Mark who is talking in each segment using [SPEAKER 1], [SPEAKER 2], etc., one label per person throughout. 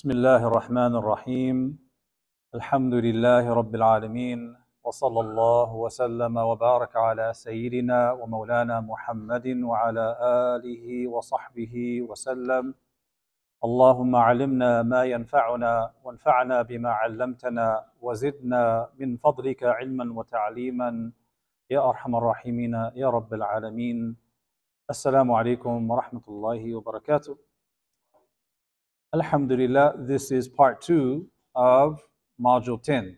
[SPEAKER 1] بسم الله الرحمن الرحيم. الحمد لله رب العالمين وصلى الله وسلم وبارك على سيدنا ومولانا محمد وعلى آله وصحبه وسلم. اللهم علمنا ما ينفعنا وانفعنا بما علمتنا وزدنا من فضلك علما وتعليما. يا أرحم الراحمين يا رب العالمين. السلام عليكم ورحمة الله وبركاته. Alhamdulillah, this is part two of Module 10.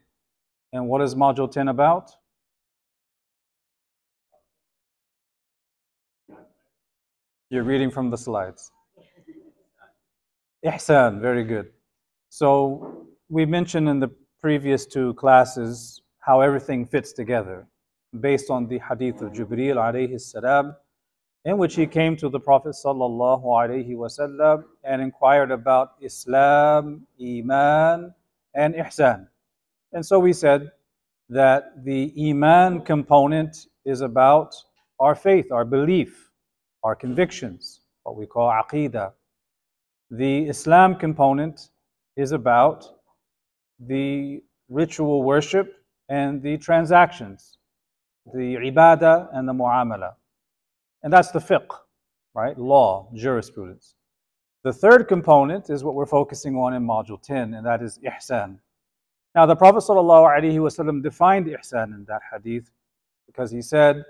[SPEAKER 1] And what is Module 10 about? You're reading from the slides. Ihsan, very good. So, we mentioned in the previous two classes how everything fits together based on the hadith of Jibreel alayhi salam in which he came to the Prophet wasallam and inquired about Islam, Iman, and Ihsan. And so we said that the Iman component is about our faith, our belief, our convictions, what we call Aqidah. The Islam component is about the ritual worship and the transactions, the ibadah and the muamala And that's the fiqh, right? Law, jurisprudence. The third component is what we're focusing on in Module 10, and that is ihsan. Now, the Prophet ﷺ defined ihsan in that hadith because he said,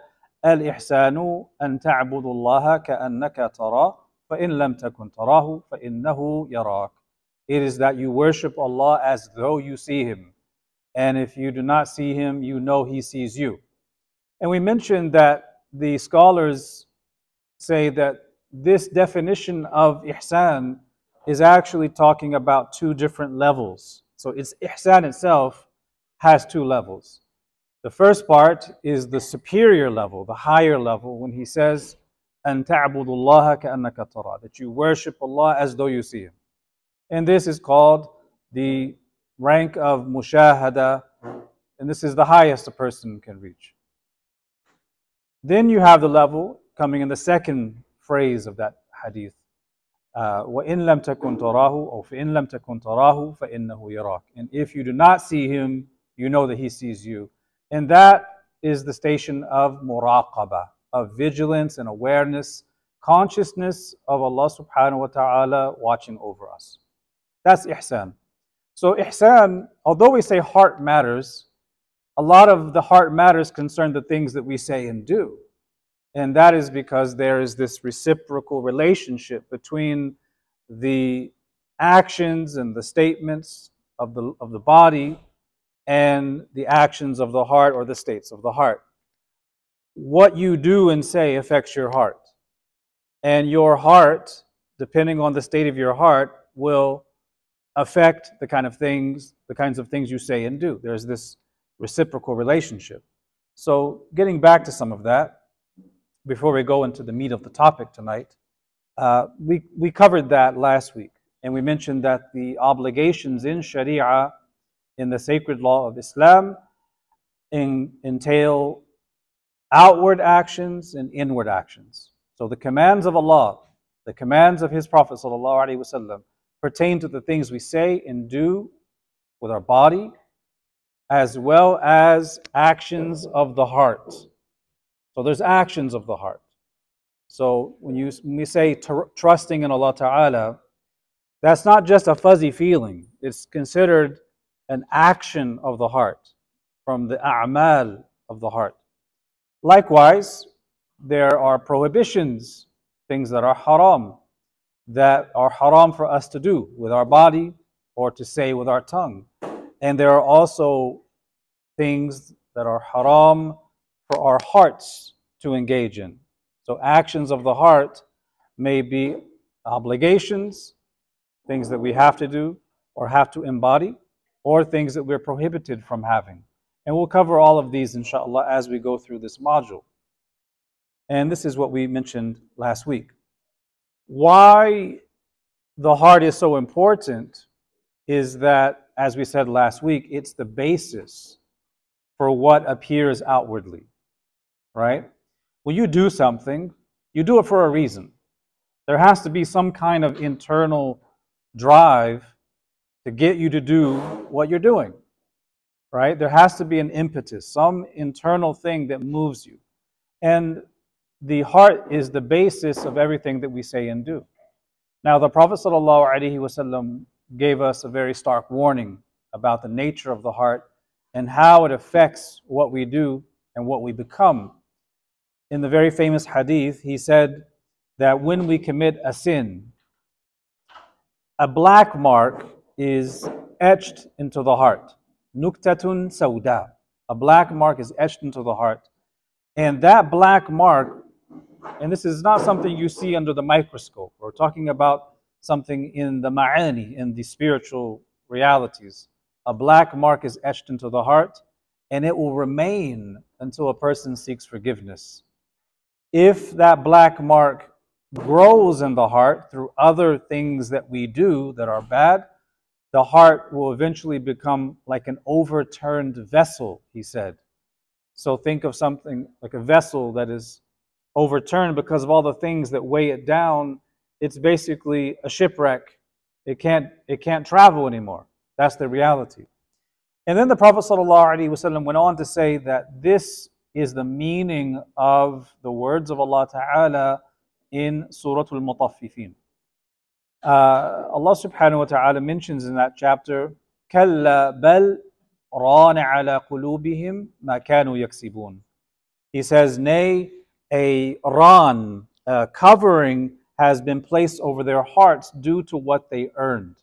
[SPEAKER 1] الإحسان أن تعبد الله كأنك تراه فإن لم تكن تراه فإنه يراك. It is that you worship Allah as though you see Him. And if you do not see Him, you know He sees you. And we mentioned that the scholars say that this definition of ihsan is actually talking about two different levels. So it's ihsan itself has two levels. The first part is the superior level, the higher level, when he says, أن تعبد الله كأنك ترى, that you worship Allah as though you see Him. And this is called the rank of mushahada, and this is the highest a person can reach. Then you have the level coming in the second phrase of that hadith. Uh, وَإِن لَمْ تَكُنْ تَرَاهُ أو فَإِن لَمْ تَكُنْ تَرَاهُ فَإِنَّهُ يَرَاكَ And if you do not see him, you know that he sees you. And that is the station of muraqabah, of vigilance and awareness, consciousness of Allah subhanahu wa ta'ala watching over us. That's ihsan. So ihsan, although we say heart matters, a lot of the heart matters concern the things that we say and do. And that is because there is this reciprocal relationship between the actions and the statements of the, of the body and the actions of the heart or the states of the heart. What you do and say affects your heart. And your heart, depending on the state of your heart, will affect the kind of things, the kinds of things you say and do. There's this reciprocal relationship. So, getting back to some of that, before we go into the meat of the topic tonight, uh, we, we covered that last week. And we mentioned that the obligations in Sharia, in the sacred law of Islam, in, entail outward actions and inward actions. So the commands of Allah, the commands of His Prophet ﷺ, pertain to the things we say and do with our body, as well as actions of the heart. So there's actions of the heart. So when you when we say tr- trusting in Allah Ta'ala, that's not just a fuzzy feeling. It's considered an action of the heart from the a'mal of the heart. Likewise, there are prohibitions, things that are haram, that are haram for us to do with our body or to say with our tongue. And there are also things that are haram for our hearts to engage in. So, actions of the heart may be obligations, things that we have to do or have to embody, or things that we're prohibited from having. And we'll cover all of these, inshallah, as we go through this module. And this is what we mentioned last week. Why the heart is so important is that, as we said last week, it's the basis for what appears outwardly, right? When you do something, you do it for a reason. There has to be some kind of internal drive to get you to do what you're doing, right? There has to be an impetus, some internal thing that moves you. And the heart is the basis of everything that we say and do. Now, the Prophet ﷺ gave us a very stark warning about the nature of the heart and how it affects what we do and what we become. In the very famous hadith, he said that when we commit a sin, a black mark is etched into the heart. Nuktatun sauda. A black mark is etched into the heart. And that black mark, and this is not something you see under the microscope. We're talking about something in the ma'ani, in the spiritual realities. A black mark is etched into the heart, and it will remain until a person seeks forgiveness. If that black mark grows in the heart through other things that we do that are bad, the heart will eventually become like an overturned vessel, he said. So think of something like a vessel that is overturned because of all the things that weigh it down It's basically a shipwreck. It can't, it can't travel anymore. That's the reality. And then the Prophet ﷺ went on to say that this is the meaning of the words of Allah Ta'ala in Surah Al-Mutaffifin. Uh, Allah subhanahu wa ta'ala mentions in that chapter, كَلَّا بَلْ رَانَ عَلَى قُلُوبِهِمْ مَا كَانُوا يَكْسِبُونَ He says, nay, a ran, a covering, has been placed over their hearts due to what they earned.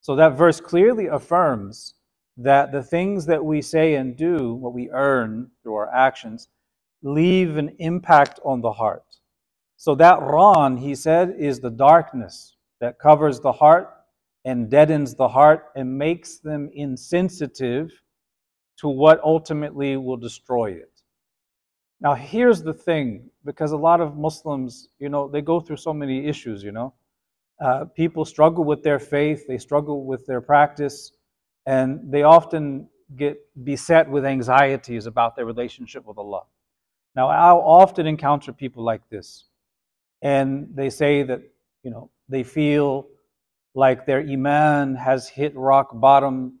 [SPEAKER 1] So that verse clearly affirms that the things that we say and do, what we earn through our actions, leave an impact on the heart. So that ran, he said, is the darkness that covers the heart and deadens the heart and makes them insensitive to what ultimately will destroy it. Now, here's the thing because a lot of Muslims, you know, they go through so many issues, you know. Uh, people struggle with their faith, they struggle with their practice, and they often get beset with anxieties about their relationship with Allah. Now, I often encounter people like this and they say that you know they feel like their iman has hit rock bottom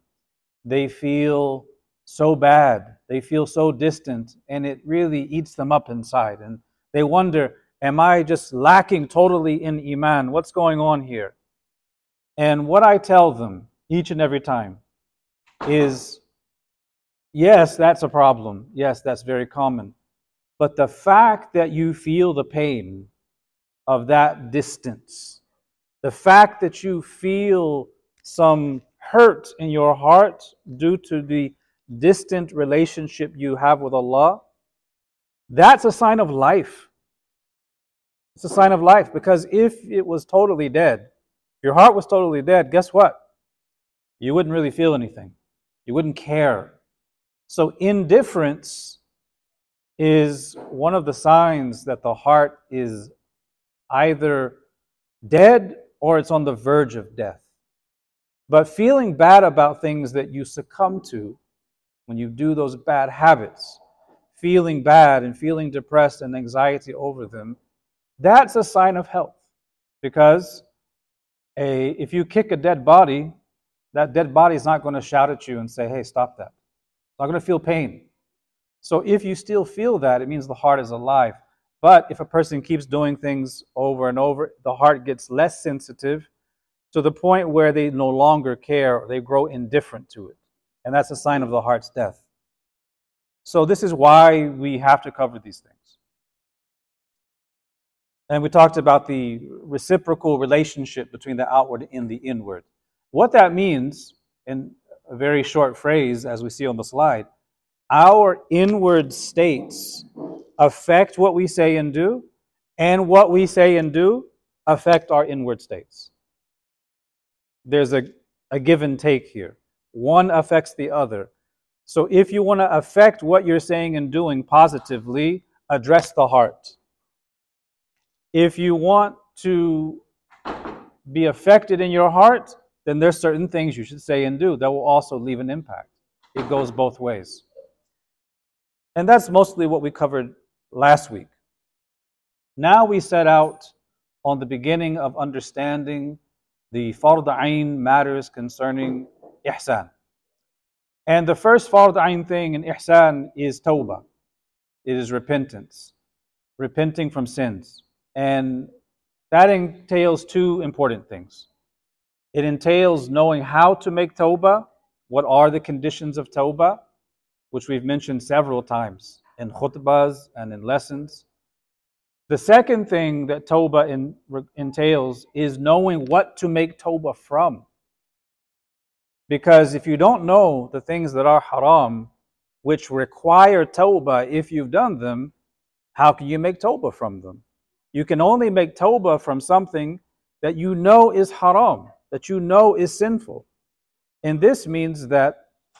[SPEAKER 1] they feel so bad they feel so distant and it really eats them up inside. And they wonder am i just lacking totally in iman? What's going on here? And what i tell them each and every time is yes that's a problem. Yes that's very common. But the fact that you feel the pain of that distance. The fact that you feel some hurt in your heart due to the distant relationship you have with Allah, that's a sign of life. It's a sign of life because if it was totally dead, your heart was totally dead, guess what? You wouldn't really feel anything. You wouldn't care. So, indifference is one of the signs that the heart is either dead or it's on the verge of death. But feeling bad about things that you succumb to when you do those bad habits, feeling bad and feeling depressed and anxiety over them, that's a sign of health. Because a, if you kick a dead body, that dead body is not going to shout at you and say, hey, stop that. It's not going to feel pain. So if you still feel that, it means the heart is alive. But if a person keeps doing things over and over, the heart gets less sensitive to the point where they no longer care they grow indifferent to it. And that's a sign of the heart's death. So, this is why we have to cover these things. And we talked about the reciprocal relationship between the outward and the inward. What that means, in a very short phrase, as we see on the slide, our inward states affect what we say and do, and what we say and do affect our inward states. There's a, a give and take here. One affects the other. So if you want to affect what you're saying and doing positively, address the heart. If you want to be affected in your heart, then there's certain things you should say and do that will also leave an impact. It goes both ways. And that's mostly what we covered last week. Now we set out on the beginning of understanding the fard matters concerning ihsan. And the first fard ain thing in ihsan is tawbah. It is repentance, repenting from sins. And that entails two important things. It entails knowing how to make tawbah, what are the conditions of tawbah, which we've mentioned several times in khutbahs and in lessons. The second thing that tawbah in, entails is knowing what to make tawbah from. Because if you don't know the things that are haram, which require tawbah if you've done them, how can you make tawbah from them? You can only make tawbah from something that you know is haram, that you know is sinful. And this means that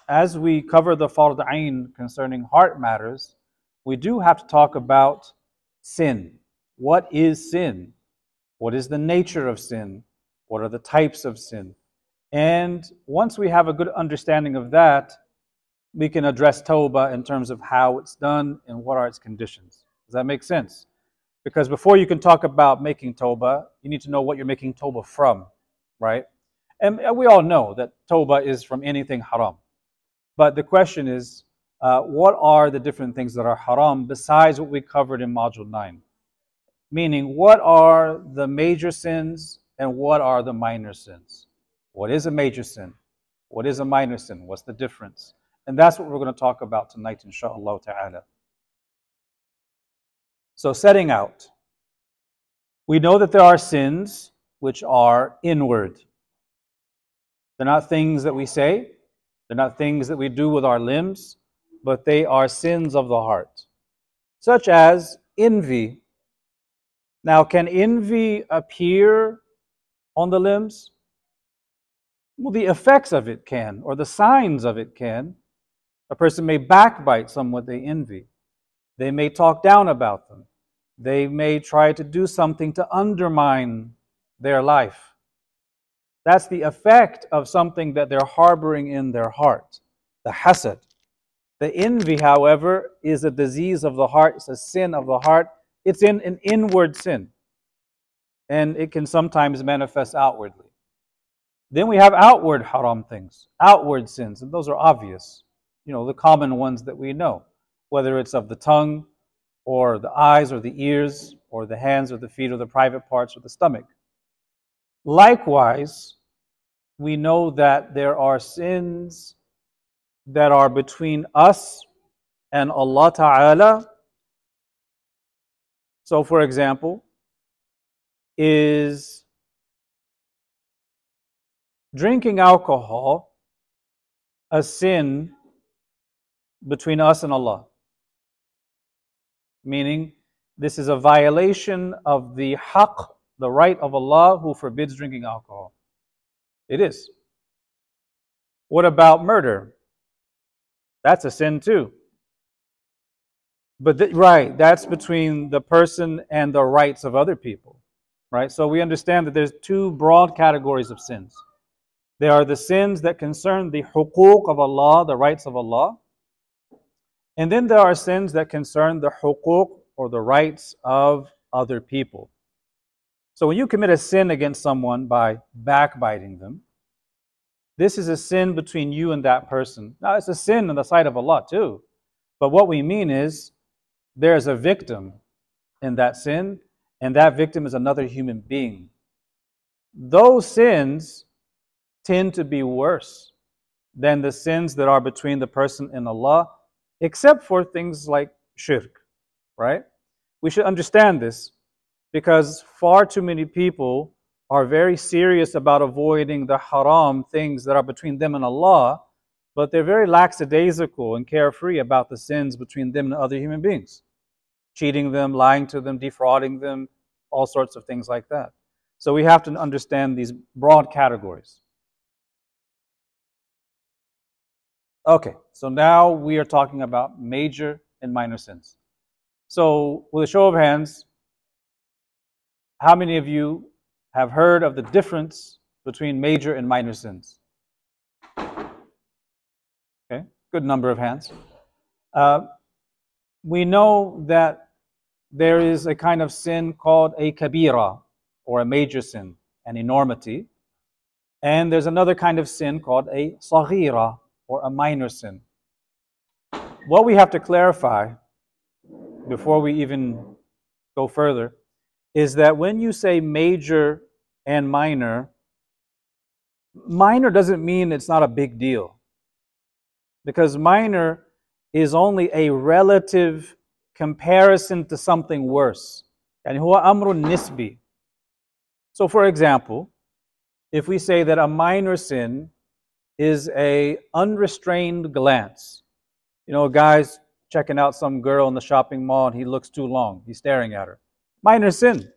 [SPEAKER 1] as we cover the fard concerning heart matters, we do have to talk about sin. What is sin? What is the nature of sin? What are the types of sin? And once we have a good understanding of that, we can address Tawbah in terms of how it's done and what are its conditions. Does that make sense? Because before you can talk about making Tawbah, you need to know what you're making Tawbah from, right? And we all know that Tawbah is from anything haram. But the question is, uh, what are the different things that are haram besides what we covered in Module 9? Meaning, what are the major sins and what are the minor sins? What is a major sin? What is a minor sin? What's the difference? And that's what we're going to talk about tonight, inshallah ta'ala. So, setting out, we know that there are sins which are inward. They're not things that we say, they're not things that we do with our limbs, but they are sins of the heart, such as envy. Now, can envy appear on the limbs? Well, the effects of it can, or the signs of it can. A person may backbite someone they envy. They may talk down about them. They may try to do something to undermine their life. That's the effect of something that they're harboring in their heart, the hasad. The envy, however, is a disease of the heart, it's a sin of the heart. It's in an inward sin, and it can sometimes manifest outwardly. Then we have outward haram things, outward sins, and those are obvious. You know, the common ones that we know, whether it's of the tongue, or the eyes, or the ears, or the hands, or the feet, or the private parts, or the stomach. Likewise, we know that there are sins that are between us and Allah Ta'ala. So, for example, is drinking alcohol a sin between us and Allah? Meaning, this is a violation of the haqq, the right of Allah who forbids drinking alcohol. It is. What about murder? That's a sin too. But th- right, that's between the person and the rights of other people. Right? So we understand that there's two broad categories of sins. There are the sins that concern the hukuk of Allah, the rights of Allah. And then there are sins that concern the hukuk or the rights of other people. So when you commit a sin against someone by backbiting them, this is a sin between you and that person. Now, it's a sin in the sight of Allah too. But what we mean is there's a victim in that sin, and that victim is another human being. Those sins tend to be worse than the sins that are between the person and Allah, except for things like shirk, right? We should understand this because far too many people are very serious about avoiding the haram things that are between them and Allah, but they're very lackadaisical and carefree about the sins between them and other human beings. Cheating them, lying to them, defrauding them, all sorts of things like that. So we have to understand these broad categories. Okay, so now we are talking about major and minor sins. So, with a show of hands, how many of you have heard of the difference between major and minor sins? Okay, good number of hands. Uh, we know that there is a kind of sin called a kabira, or a major sin, an enormity. And there's another kind of sin called a saghira, or a minor sin. What we have to clarify before we even go further is that when you say major and minor, minor doesn't mean it's not a big deal. Because minor is only a relative comparison to something worse. And huwa amrun nisbi. So, for example, if we say that a minor sin is a unrestrained glance. You know, a guy's checking out some girl in the shopping mall and he looks too long. He's staring at her. Minor sin.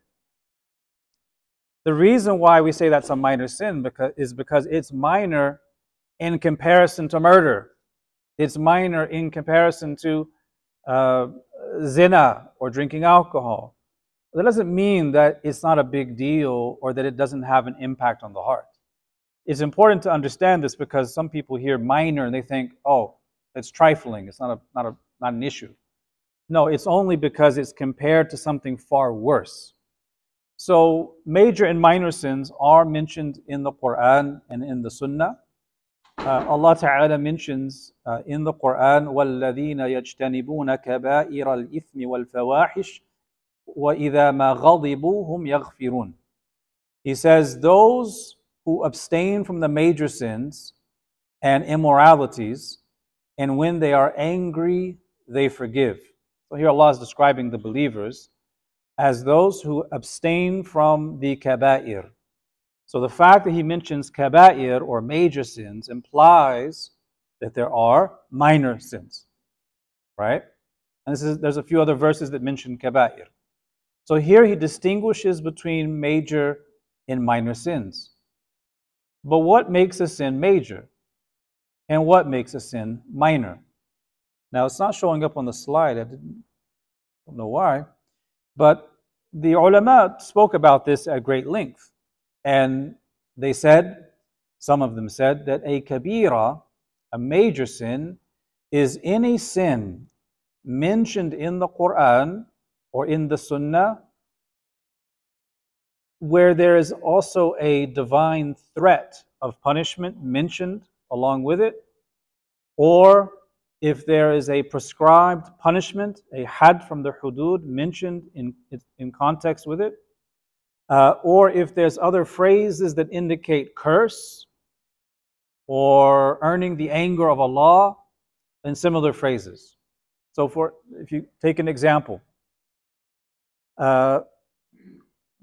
[SPEAKER 1] The reason why we say that's a minor sin because, is because it's minor in comparison to murder. It's minor in comparison to uh, zina or drinking alcohol. That doesn't mean that it's not a big deal or that it doesn't have an impact on the heart. It's important to understand this because some people hear minor and they think, oh, it's trifling, it's not, a, not, a, not an issue. No, it's only because it's compared to something far worse. So, major and minor sins are mentioned in the Quran and in the Sunnah. Uh, Allah Ta'ala mentions uh, in the Quran, وَالَّذِينَ يَجْتَنِبُونَ كَبَائِرَ الْإِثْمِ وَالْفَوَاحِشِ وَإِذَا مَا غَضِبُوا هُمْ يَغْفِرُونَ He says, those who abstain from the major sins and immoralities, and when they are angry, they forgive. So here Allah is describing the believers as those who abstain from the kaba'ir. So the fact that he mentions kaba'ir or major sins implies that there are minor sins, right? And this is, there's a few other verses that mention kaba'ir. So here he distinguishes between major and minor sins. But what makes a sin major? And what makes a sin minor? Now, it's not showing up on the slide. I didn't, don't know why. But the ulama spoke about this at great length. And they said, some of them said, that a kabira, a major sin, is any sin mentioned in the Quran or in the Sunnah where there is also a divine threat of punishment mentioned along with it, or if there is a prescribed punishment, a had from the hudud mentioned in, in context with it, uh, or if there's other phrases that indicate curse or earning the anger of Allah, and similar phrases. So, for if you take an example, uh,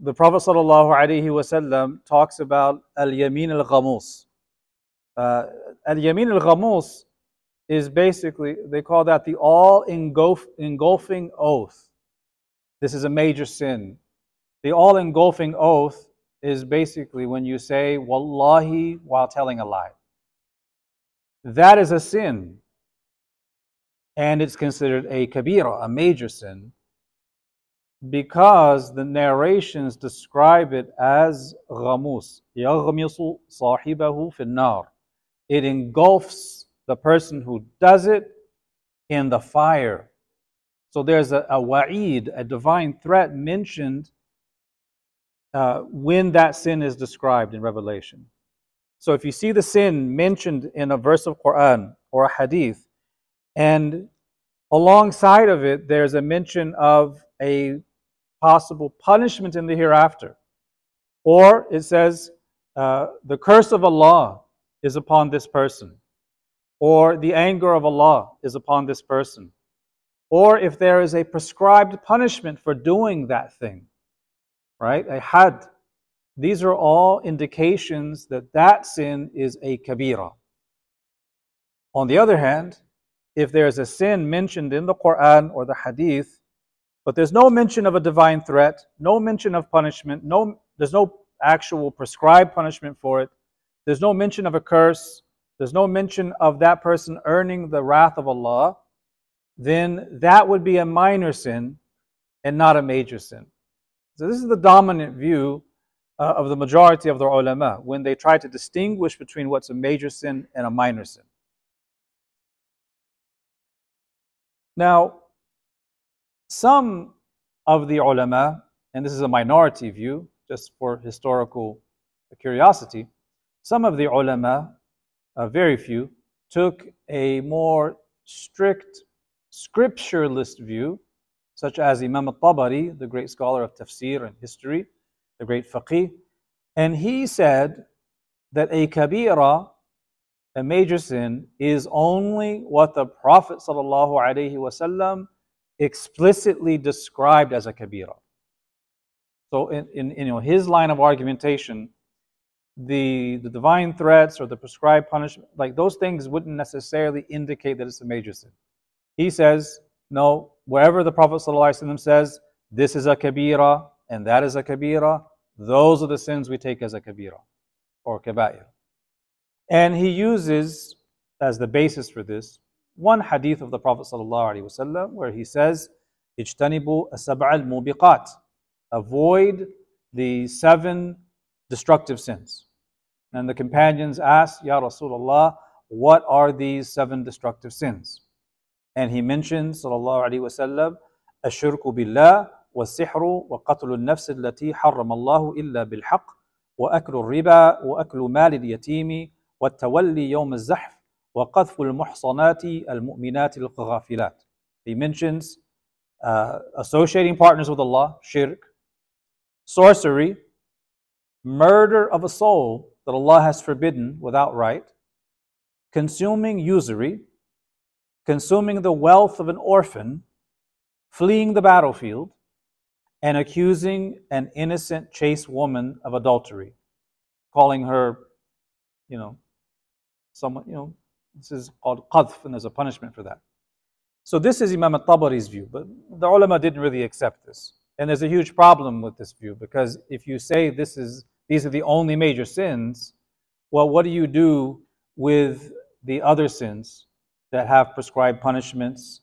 [SPEAKER 1] the Prophet ﷺ talks about al-yamin al-ghamus. Uh, al-yamin al-ghamus is basically, they call that the all-engulfing oath. This is a major sin. The all-engulfing oath is basically when you say wallahi while telling a lie. That is a sin. And it's considered a kabira, a major sin because the narrations describe it as ghamus. يَغْمِصُ صَاحِبَهُ فِي النَّارِ It engulfs the person who does it in the fire. So there's a, a wa'id, a divine threat mentioned uh, when that sin is described in Revelation. So if you see the sin mentioned in a verse of Quran or a hadith, and alongside of it, there's a mention of a possible punishment in the hereafter. Or it says, uh, the curse of Allah is upon this person. Or the anger of Allah is upon this person. Or if there is a prescribed punishment for doing that thing, right? A had. These are all indications that that sin is a kabira. On the other hand, if there is a sin mentioned in the Quran or the Hadith but there's no mention of a divine threat, no mention of punishment, no, there's no actual prescribed punishment for it. There's no mention of a curse. There's no mention of that person earning the wrath of Allah. Then that would be a minor sin and not a major sin. So this is the dominant view uh, of the majority of the ulama when they try to distinguish between what's a major sin and a minor sin. Now, some of the ulama, and this is a minority view, just for historical curiosity, Some of the ulama, uh, very few, took a more strict scripturalist view, such as Imam al-Tabari, the great scholar of tafsir and history, the great faqih, and he said that a kabira, a major sin, is only what the Prophet ﷺ explicitly described as a kabira. So in, in, you know, his line of argumentation, the, the divine threats or the prescribed punishment, like those things wouldn't necessarily indicate that it's a major sin. He says, no, wherever the Prophet ﷺ says, this is a kabira and that is a kabira, those are the sins we take as a kabira or kabair. And he uses as the basis for this one hadith of the Prophet ﷺ where he says, اجتنبوا السبع الموبقات avoid the seven destructive sins. And the companions asked, Ya Rasulullah, what are these seven destructive sins? And he mentions, sallallahu alayhi wasallam, الشرك بالله والسحر وقتل النفس التي حرم الله إلا بالحق وأكل الربا وأكل مال اليتيم والتولي يوم الزحف وقذف المحصنات المؤمنات الغافلات. He mentions uh, associating partners with Allah, shirk, sorcery, murder of a soul that Allah has forbidden without right, consuming usury, consuming the wealth of an orphan, fleeing the battlefield, and accusing an innocent chaste woman of adultery, calling her, you know, someone, you know, this is called qadf, and there's a punishment for that. So this is Imam al-Tabari's view, but the ulama didn't really accept this. And there's a huge problem with this view because if you say this is these are the only major sins, well, what do you do with the other sins that have prescribed punishments,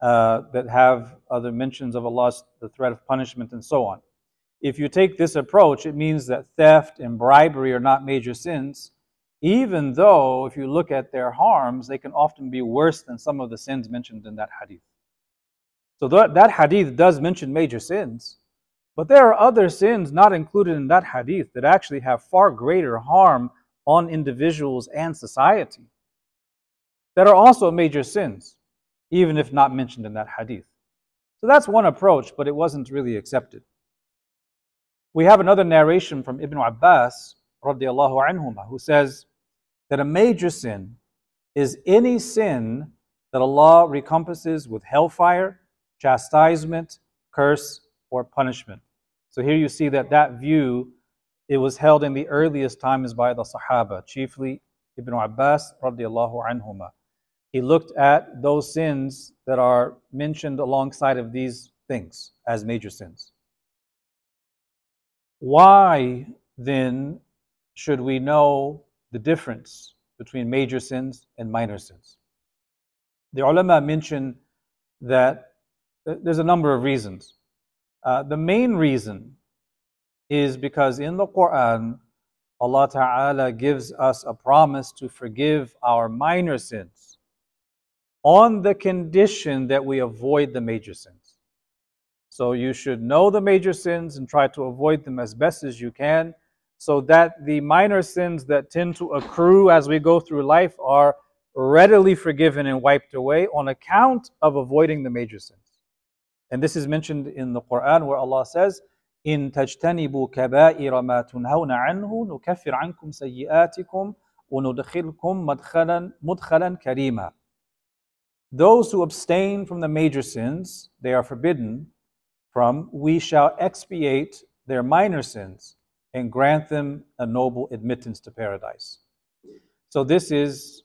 [SPEAKER 1] uh, that have other mentions of Allah's the threat of punishment, and so on? If you take this approach, it means that theft and bribery are not major sins, even though if you look at their harms, they can often be worse than some of the sins mentioned in that hadith. So that, that hadith does mention major sins, but there are other sins not included in that hadith that actually have far greater harm on individuals and society that are also major sins, even if not mentioned in that hadith. So that's one approach, but it wasn't really accepted. We have another narration from Ibn Abbas radiallahu anhuma, who says that a major sin is any sin that Allah recompenses with hellfire chastisement, curse, or punishment. So here you see that that view, it was held in the earliest times by the Sahaba, chiefly Ibn Abbas radiallahu anhuma. He looked at those sins that are mentioned alongside of these things as major sins. Why then should we know the difference between major sins and minor sins? The ulama mention that there's a number of reasons. Uh, the main reason is because in the Quran, Allah Ta'ala gives us a promise to forgive our minor sins on the condition that we avoid the major sins. So you should know the major sins and try to avoid them as best as you can so that the minor sins that tend to accrue as we go through life are readily forgiven and wiped away on account of avoiding the major sins. And this is mentioned in the Quran where Allah says, إن تجتنبوا كبائر ما تنهون عنه نكفر عنكم سيئاتكم وندخلكم مدخلا مدخلا كريما. Those who abstain from the major sins they are forbidden from, we shall expiate their minor sins and grant them a noble admittance to paradise. So this is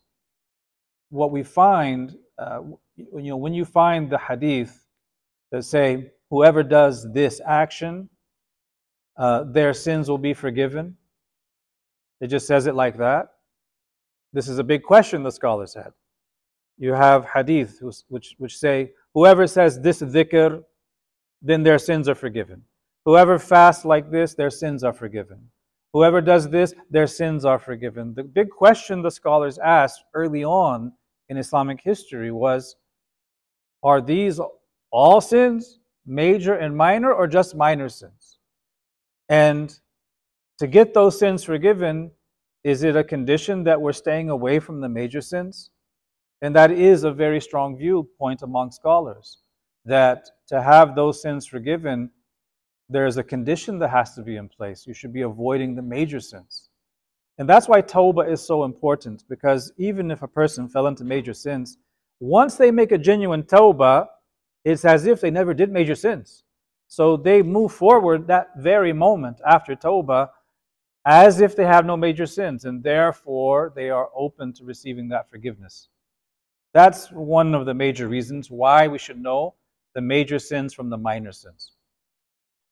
[SPEAKER 1] what we find. Uh, you know, when you find the hadith that say, whoever does this action, uh, their sins will be forgiven. It just says it like that. This is a big question the scholars had. You have hadith which, which say, whoever says this dhikr, then their sins are forgiven. Whoever fasts like this, their sins are forgiven. Whoever does this, their sins are forgiven. The big question the scholars asked early on in Islamic history was Are these all sins, major and minor, or just minor sins? And to get those sins forgiven, Is it a condition that we're staying away from the major sins? And that is a very strong viewpoint among scholars that to have those sins forgiven, there's a condition that has to be in place. You should be avoiding the major sins. And that's why Tawbah is so important because even if a person fell into major sins, once they make a genuine Tawbah, it's as if they never did major sins. So they move forward that very moment after Tawbah as if they have no major sins, and therefore they are open to receiving that forgiveness. That's one of the major reasons why we should know the major sins from the minor sins.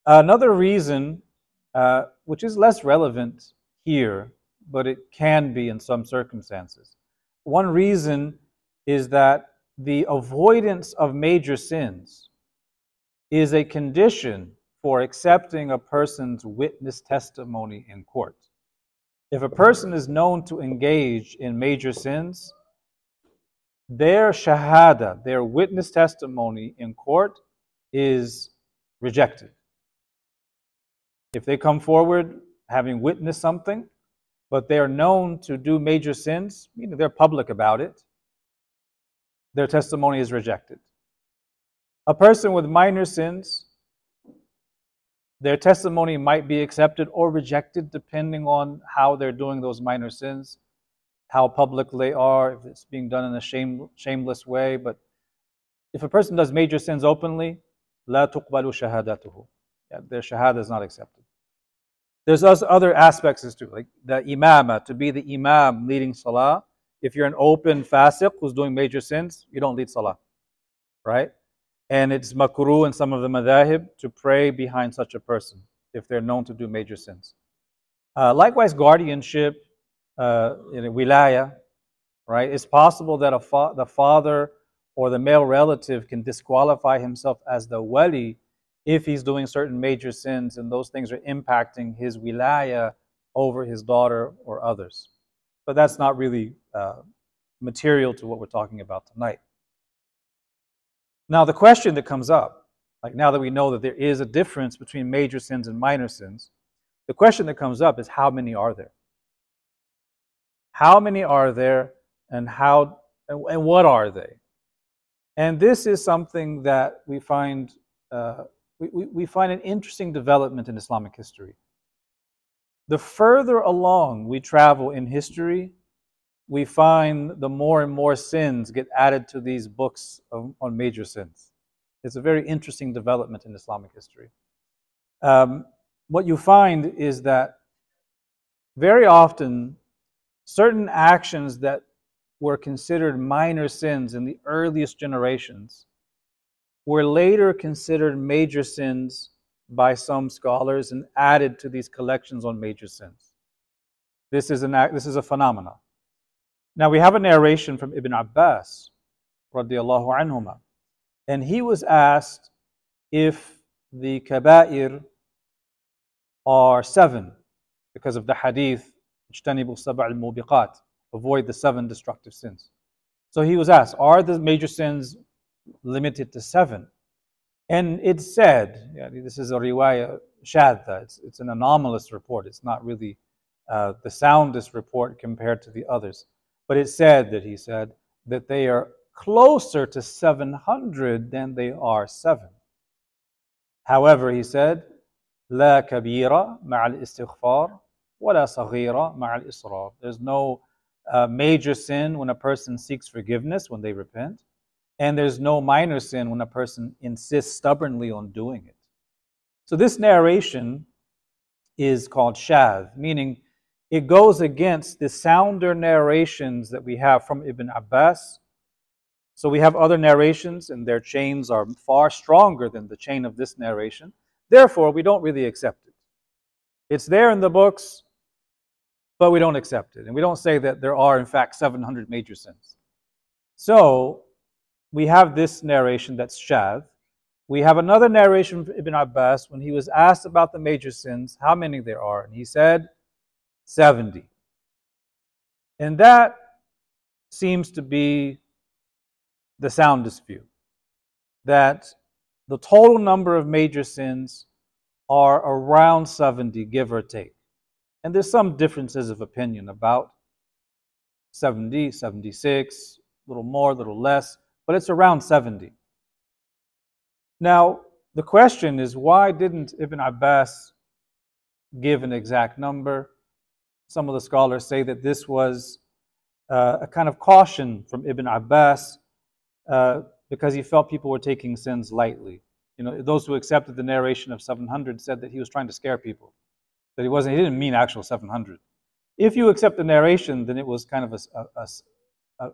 [SPEAKER 1] Another reason, uh, which is less relevant here, but it can be in some circumstances. One reason is that the avoidance of major sins is a condition for accepting a person's witness testimony in court. If a person is known to engage in major sins, their shahada, their witness testimony in court, is rejected. If they come forward having witnessed something, but they are known to do major sins, meaning they're public about it, their testimony is rejected. A person with minor sins, their testimony might be accepted or rejected depending on how they're doing those minor sins, how public they are, if it's being done in a shame, shameless way. But if a person does major sins openly, لا تقبل شهادته. yeah, their shahada is not accepted. There's other aspects as too, like the imama, to be the imam leading salah. If you're an open fasiq who's doing major sins, you don't lead salah, right? And it's makruh in some of the madhahib to pray behind such a person if they're known to do major sins. Uh, likewise, guardianship, uh, in wilaya, right? It's possible that a fa- the father or the male relative can disqualify himself as the wali if he's doing certain major sins and those things are impacting his wilaya over his daughter or others. But that's not really uh, material to what we're talking about tonight. Now, the question that comes up, like now that we know that there is a difference between major sins and minor sins, the question that comes up is how many are there? How many are there and how and what are they? And this is something that we find uh, we, we find an interesting development in Islamic history. The further along we travel in history, we find the more and more sins get added to these books of, on major sins. It's a very interesting development in Islamic history. Um, what you find is that very often certain actions that were considered minor sins in the earliest generations were later considered major sins by some scholars and added to these collections on major sins. This is, an, this is a phenomenon. Now we have a narration from Ibn Abbas, radiallahu and he was asked if the kaba'ir are seven because of the hadith, ajtanibu saba'l mubiqat, avoid the seven destructive sins. So he was asked, are the major sins limited to seven? And it said, yeah, this is a riwayah shadda, it's, it's an anomalous report, it's not really uh, the soundest report compared to the others. But it said that he said that they are closer to 700 than they are seven. However, he said, لا كبيرة مع الاستغفار ولا صغيرة مع الإصرار. There's no uh, major sin when a person seeks forgiveness, when they repent. and there's no minor sin when a person insists stubbornly on doing it. So this narration is called shadh, meaning it goes against the sounder narrations that we have from Ibn Abbas. So we have other narrations, and their chains are far stronger than the chain of this narration. Therefore, we don't really accept it. It's there in the books, but we don't accept it. And we don't say that there are, in fact, 700 major sins. So we have this narration that's shadh. We have another narration from Ibn Abbas when he was asked about the major sins, how many there are. And he said, 70. And that seems to be the soundest view that the total number of major sins are around 70, give or take. And there's some differences of opinion about 70, 76, a little more, a little less, but it's around 70. Now, the question is why didn't Ibn Abbas give an exact number? Some of the scholars say that this was uh, a kind of caution from Ibn Abbas uh, because he felt people were taking sins lightly. You know, those who accepted the narration of 700 said that he was trying to scare people, that he wasn't. He didn't mean actual 700. If you accept the narration, then it was kind of a, a, a,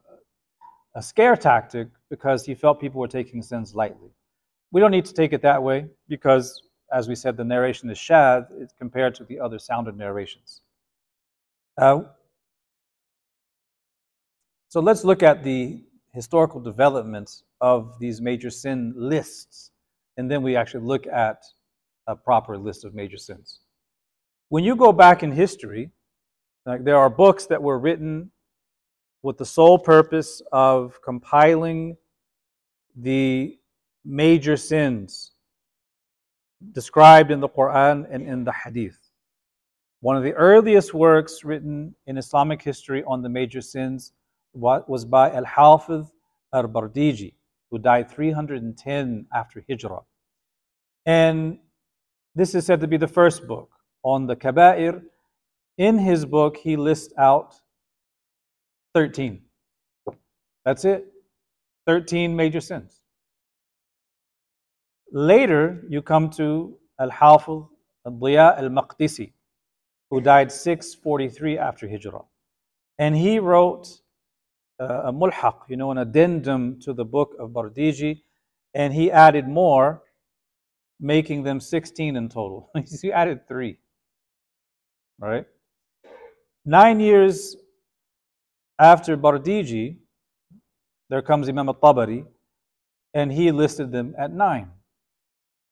[SPEAKER 1] a scare tactic because he felt people were taking sins lightly. We don't need to take it that way because, as we said, the narration is shad compared to the other sounded narrations. Uh, so let's look at the historical developments of these major sin lists, and then we actually look at a proper list of major sins. When you go back in history, like there are books that were written with the sole purpose of compiling the major sins described in the Quran and in the Hadith. One of the earliest works written in Islamic history on the major sins was by Al Hafiz al Bardiji, who died 310 after Hijrah. And this is said to be the first book on the Kaba'ir. In his book, he lists out 13. That's it. 13 major sins. Later, you come to Al Hafiz al Diya al Maqdisi, who died 643 after Hijrah. And he wrote uh, a mulhaq, you know, an addendum to the book of Bardiji, and he added more, making them 16 in total. he added three. All right? Nine years after Bardiji, there comes Imam al-Tabari, and he listed them at nine.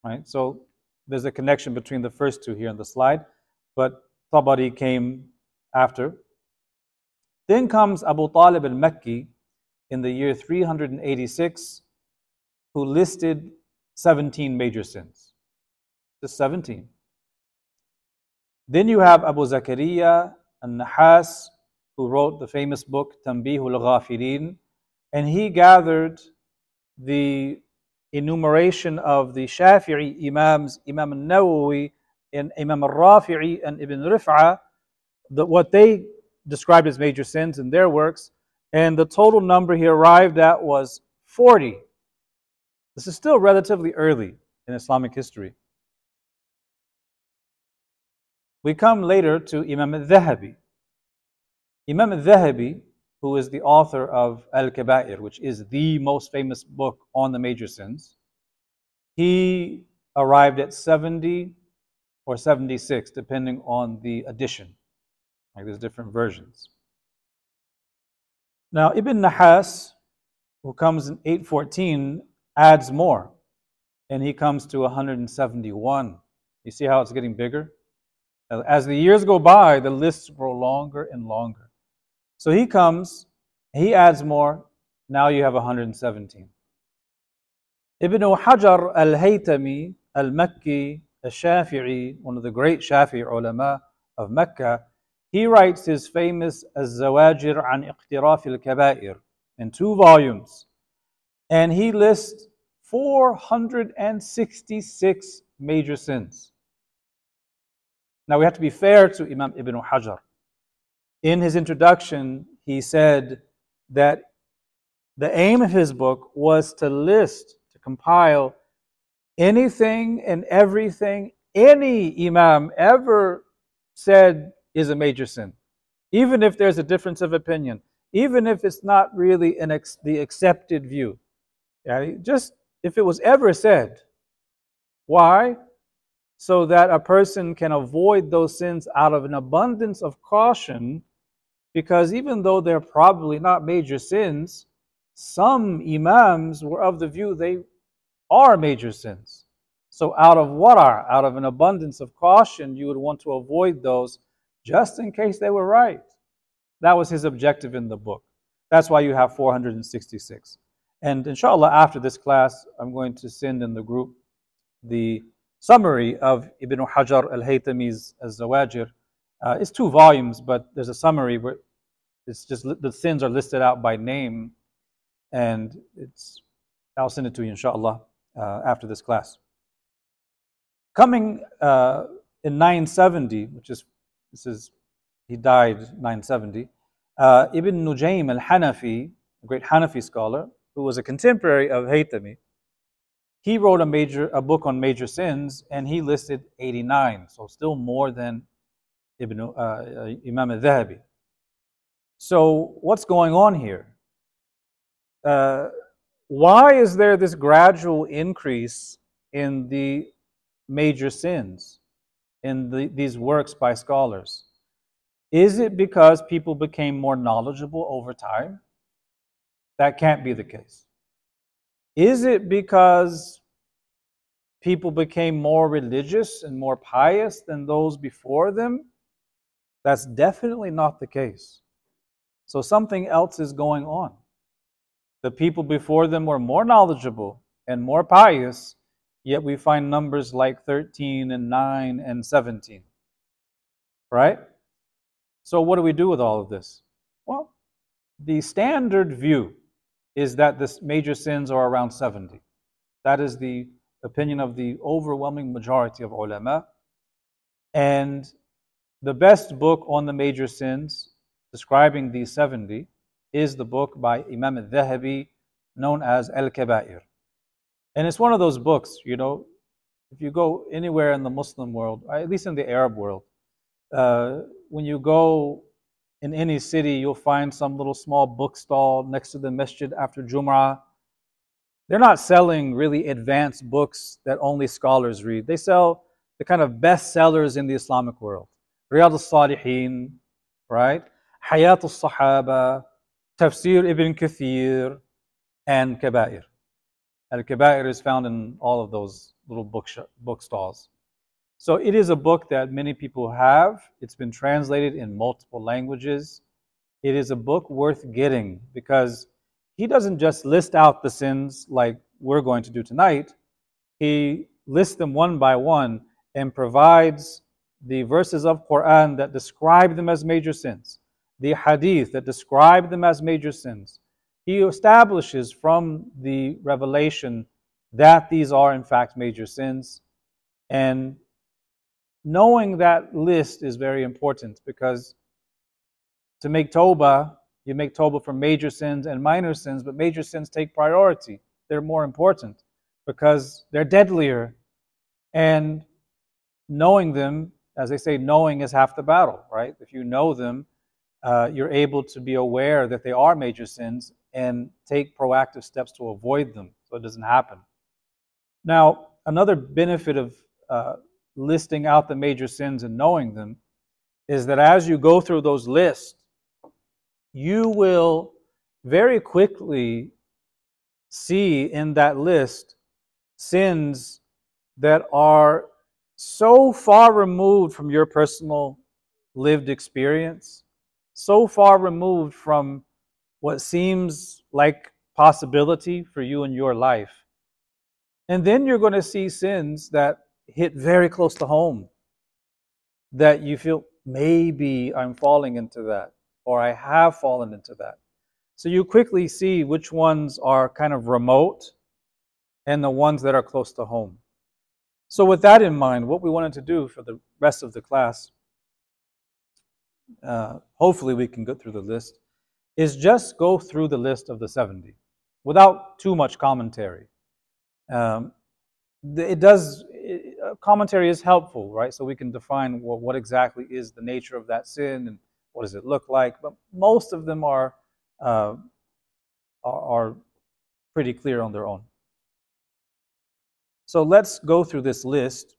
[SPEAKER 1] Right? So there's a connection between the first two here on the slide, but Tabari came after. Then comes Abu Talib al-Makki in the year 386, who listed 17 major sins. Just 17. Then you have Abu Zakaria al-Nahas, who wrote the famous book Tanbihul Ghafilin, and he gathered the enumeration of the Shafi'i Imams, Imam al-Nawawi, and Imam al-Rafi'i and Ibn Rif'a, that what they described as major sins in their works, and the total number he arrived at was 40. This is still relatively early in Islamic history. We come later to Imam al-Dhahabi. Imam al-Dhahabi, who is the author of Al-Kaba'ir, which is the most famous book on the major sins, he arrived at 70 or 76, depending on the edition. Like there's different versions. Now, Ibn Nahas, who comes in 814, adds more, and he comes to 171. You see how it's getting bigger? As the years go by, the lists grow longer and longer. So he comes, he adds more, now you have 117. Ibn Hajar al-Haytami al-Makki al-Shafi'i, one of the great Shafi'i ulama of Mecca, he writes his famous Az-Zawajir an Iqtiraf al-Kaba'ir in two volumes. And he lists 466 major sins. Now we have to be fair to Imam Ibn Hajar. In his introduction, he said that the aim of his book was to list, to compile anything and everything any Imam ever said is a major sin, even if there's a difference of opinion, even if it's not really an ex- the accepted view. Yeah, just if it was ever said. Why? So that a person can avoid those sins out of an abundance of caution, because even though they're probably not major sins, some imams were of the view they are major sins. So, out of what are? Out of an abundance of caution, you would want to avoid those just in case they were right. That was his objective in the book. That's why you have 466. And inshallah, after this class, I'm going to send in the group the summary of Ibn Hajar al Haytami's Zawajir Uh, it's two volumes, but there's a summary where it's just the sins are listed out by name, and it's. I'll send it to you, inshallah, uh, after this class. Coming uh, in 970, which is this is he died 970. Uh, Ibn Nujaym al-Hanafi, a great Hanafi scholar, who was a contemporary of Haytami, he wrote a major a book on major sins, and he listed 89, so still more than Ibn uh, uh Imam al-Dhahabi. So what's going on here? Uh, why is there this gradual increase in the major sins in the, these works by scholars? Is it because people became more knowledgeable over time? That can't be the case. Is it because people became more religious and more pious than those before them? That's definitely not the case. So something else is going on. The people before them were more knowledgeable and more pious, yet we find numbers like 13 and 9 and 17. Right? So, what do we do with all of this? Well, the standard view is that the major sins are around 70. That is the opinion of the overwhelming majority of ulama. And the best book on the major sins describing these 70 is the book by Imam al-Dhahabi known as Al-Kaba'ir. And it's one of those books, you know, if you go anywhere in the Muslim world, at least in the Arab world, uh, when you go in any city, you'll find some little small bookstall next to the masjid after Jum'ah. They're not selling really advanced books that only scholars read. They sell the kind of best sellers in the Islamic world. Riyadh al-Salihin, right? Hayat al-Sahaba, Tafsir ibn Kathir, and Kaba'ir. Al-Kaba'ir is found in all of those little book bookstalls. So it is a book that many people have. It's been translated in multiple languages. It is a book worth getting because he doesn't just list out the sins like we're going to do tonight. He lists them one by one and provides the verses of Quran that describe them as major sins the hadith that describe them as major sins. He establishes from the revelation that these are in fact major sins. And knowing that list is very important because to make Tawbah, you make Tawbah for major sins and minor sins, but major sins take priority. They're more important because they're deadlier. And knowing them, as they say, knowing is half the battle, right? If you know them, uh, you're able to be aware that they are major sins and take proactive steps to avoid them so it doesn't happen. Now, another benefit of uh, listing out the major sins and knowing them is that as you go through those lists, you will very quickly see in that list sins that are so far removed from your personal lived experience so far removed from what seems like possibility for you in your life. And then you're going to see sins that hit very close to home that you feel maybe I'm falling into that or I have fallen into that. So you quickly see which ones are kind of remote and the ones that are close to home. So, with that in mind, what we wanted to do for the rest of the class uh, hopefully we can go through the list, is just go through the list of the 70 without too much commentary. Um, it does, it, commentary is helpful, right? So we can define what, what exactly is the nature of that sin and what does it look like. But most of them are, uh, are, are pretty clear on their own. So let's go through this list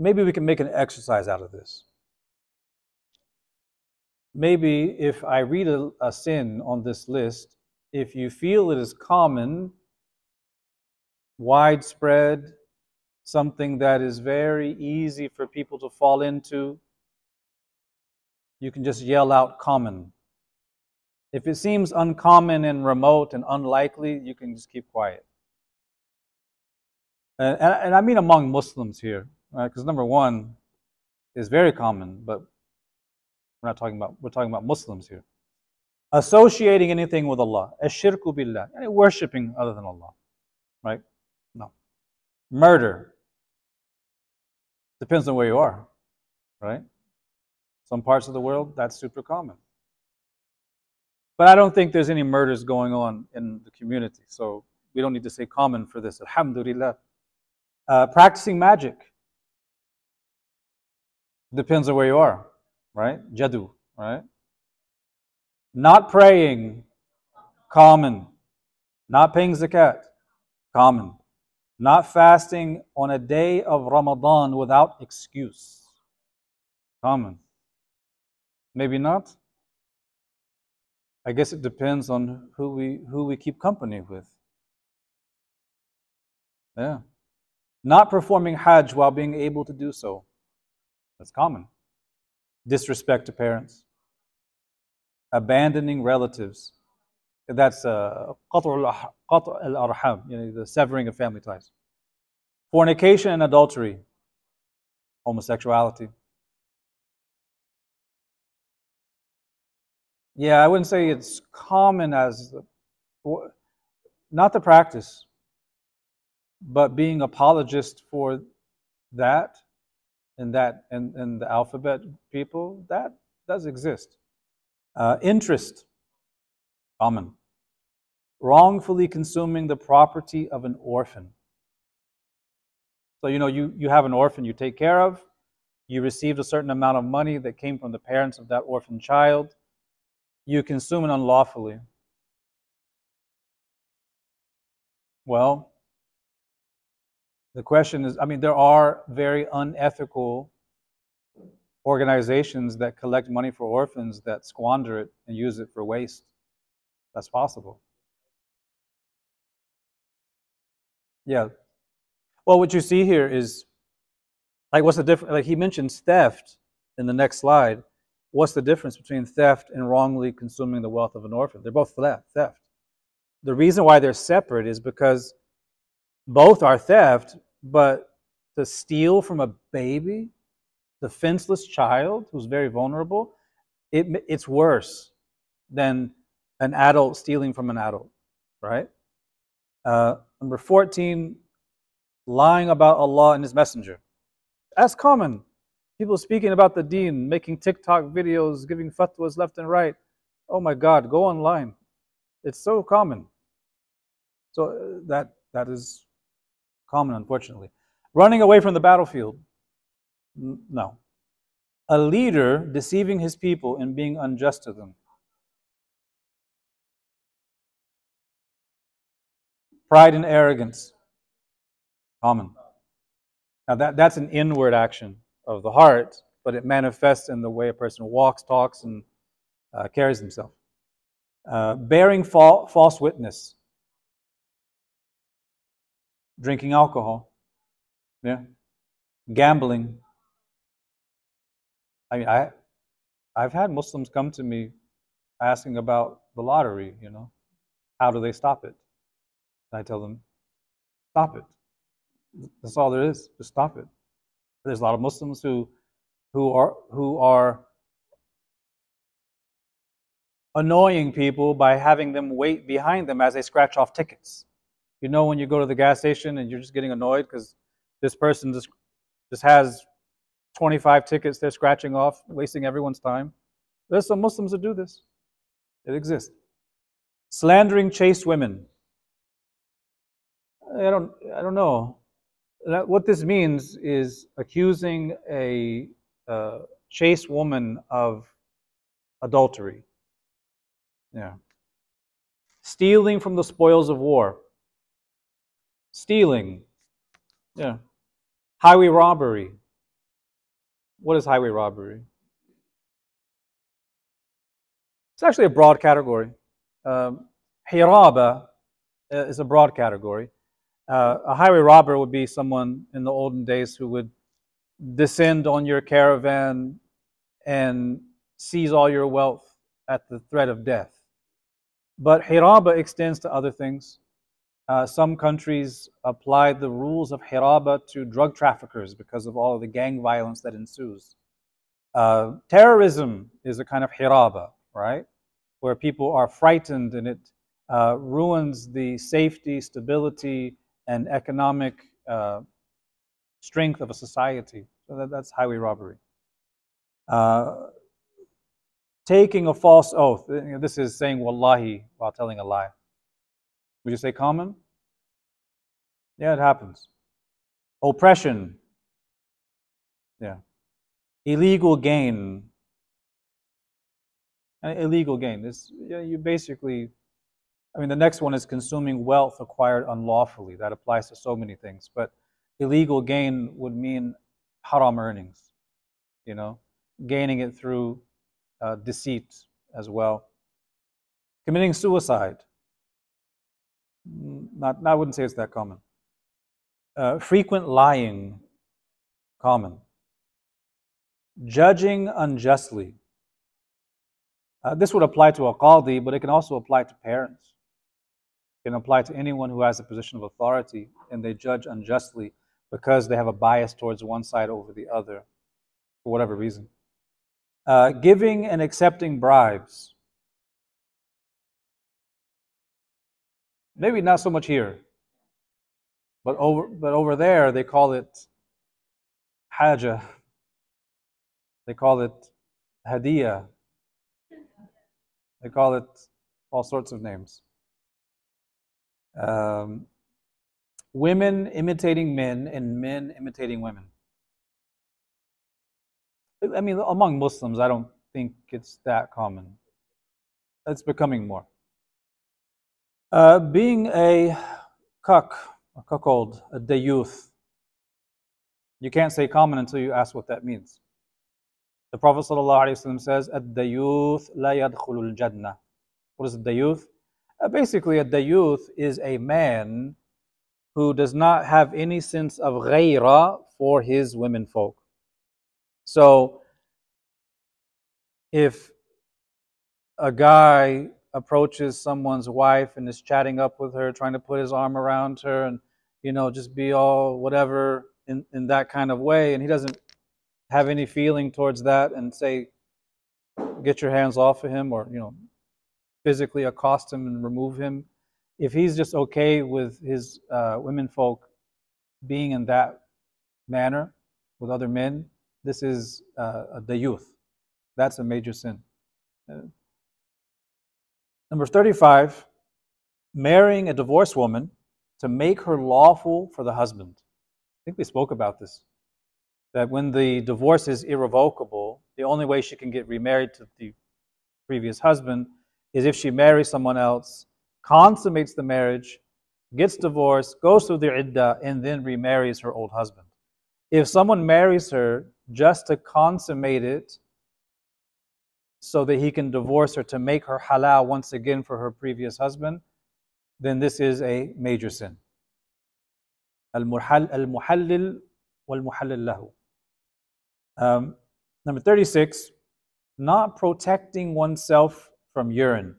[SPEAKER 1] maybe we can make an exercise out of this. Maybe if I read a, a sin on this list, if you feel it is common, widespread, something that is very easy for people to fall into, you can just yell out common. If it seems uncommon and remote and unlikely, you can just keep quiet. and, and I mean among Muslims here, right? Because number one is very common, but we're not talking about, we're talking about Muslims here. Associating anything with Allah, ashirku billah, and worshipping other than Allah, right? No. Murder. Depends on where you are, right? Some parts of the world, that's super common. But I don't think there's any murders going on in the community, so we don't need to say common for this. Alhamdulillah. Uh, practicing magic. Depends on where you are, right? Jadu, right? Not praying, common. Not paying zakat, common. Not fasting on a day of Ramadan without excuse, common. Maybe not. I guess it depends on who we who we keep company with. Yeah. Not performing Hajj while being able to do so. That's common. Disrespect to parents. Abandoning relatives. That's uh, al-arham, you know, the severing of family ties. Fornication and adultery. Homosexuality. Yeah, I wouldn't say it's common as the, not the practice, but being apologist for that and that and, and the alphabet people, that does exist. Uh, interest, common. Wrongfully consuming the property of an orphan. So, you know, you, you have an orphan you take care of, you received a certain amount of money that came from the parents of that orphan child, you consume it unlawfully. Well, the question is I mean, there are very unethical organizations that collect money for orphans that squander it and use it for waste. That's possible. Yeah. Well, what you see here is like what's the difference? Like he mentions theft in the next slide. What's the difference between theft and wrongly consuming the wealth of an orphan? They're both theft. The reason why they're separate is because both are theft, but to steal from a baby, defenseless child who's very vulnerable, it, it's worse than an adult stealing from an adult, right? Uh, number 14, lying about Allah and His Messenger. That's common. People speaking about the deen, making TikTok videos, giving fatwas left and right. Oh my God, go online. It's so common. So uh, that that is common, unfortunately. Running away from the battlefield. No. A leader deceiving his people and being unjust to them. Pride and arrogance. Common. Now that, that's an inward action of the heart, but it manifests in the way a person walks, talks, and uh, carries himself. Uh, bearing fa- false witness drinking alcohol, yeah, gambling. I mean, I, I've had Muslims come to me asking about the lottery. You know, how do they stop it? And I tell them, stop it. That's all there is. Just stop it. There's a lot of Muslims who, who are who are annoying people by having them wait behind them as they scratch off tickets. You know when you go to the gas station and you're just getting annoyed because this person just just has 25 tickets they're scratching off, wasting everyone's time. There's some Muslims that do this. It exists. Slandering chaste women. I don't I don't know. What this means is accusing a uh, chaste woman of adultery. Yeah. Stealing from the spoils of war stealing, yeah, highway robbery. What is highway robbery? It's actually a broad category. Um, hiraba uh, is a broad category. Uh, a highway robber would be someone in the olden days who would descend on your caravan and seize all your wealth at the threat of death. But hiraba extends to other things. Uh, some countries applied the rules of hiraba to drug traffickers because of all of the gang violence that ensues. Uh, terrorism is a kind of hiraba, right? Where people are frightened and it uh, ruins the safety, stability, and economic uh, strength of a society. So that, that's highway robbery. Uh, taking a false oath. This is saying wallahi while telling a lie. Would you say common? Yeah, it happens. Oppression. Yeah. Illegal gain. Uh, illegal gain. This yeah, you basically I mean the next one is consuming wealth acquired unlawfully. That applies to so many things. But illegal gain would mean haram earnings, you know, gaining it through uh, deceit as well. Committing suicide. Mm, not, I wouldn't say it's that common. Uh, frequent lying, common. Judging unjustly. Uh, this would apply to a qadi, but it can also apply to parents. Can apply to anyone who has a position of authority and they judge unjustly because they have a bias towards one side over the other for whatever reason. Uh, giving and accepting bribes. Maybe not so much here, but over, but over there they call it haja. They call it hadiya. They call it all sorts of names. Um, women imitating men and men imitating women. I mean, among Muslims, I don't think it's that common. It's becoming more. Uh, being a cuck, a cuckold, a dayuth, you can't say common until you ask what that means. The Prophet ﷺ says, Ad-dayuth la yadkhulul jannah. What is a dayuth? Uh, basically, a dayuth is a man who does not have any sense of ghaira for his women folk. So, if a guy approaches someone's wife and is chatting up with her, trying to put his arm around her and, you know, just be all whatever in, in that kind of way, and he doesn't have any feeling towards that and say, get your hands off of him or, you know, physically accost him and remove him, if he's just okay with his uh, women folk being in that manner with other men, this is uh, dayuth. That's a major sin. Uh, number 35, marrying a divorced woman to make her lawful for the husband. I think we spoke about this. That when the divorce is irrevocable, the only way she can get remarried to the previous husband is if she marries someone else, consummates the marriage, gets divorced, goes through the iddah, and then remarries her old husband. If someone marries her just to consummate it so that he can divorce her to make her halal once again for her previous husband, then this is a major sin. Al-muhallil wal-muhallil lahu. Um, number 36, not protecting oneself from urine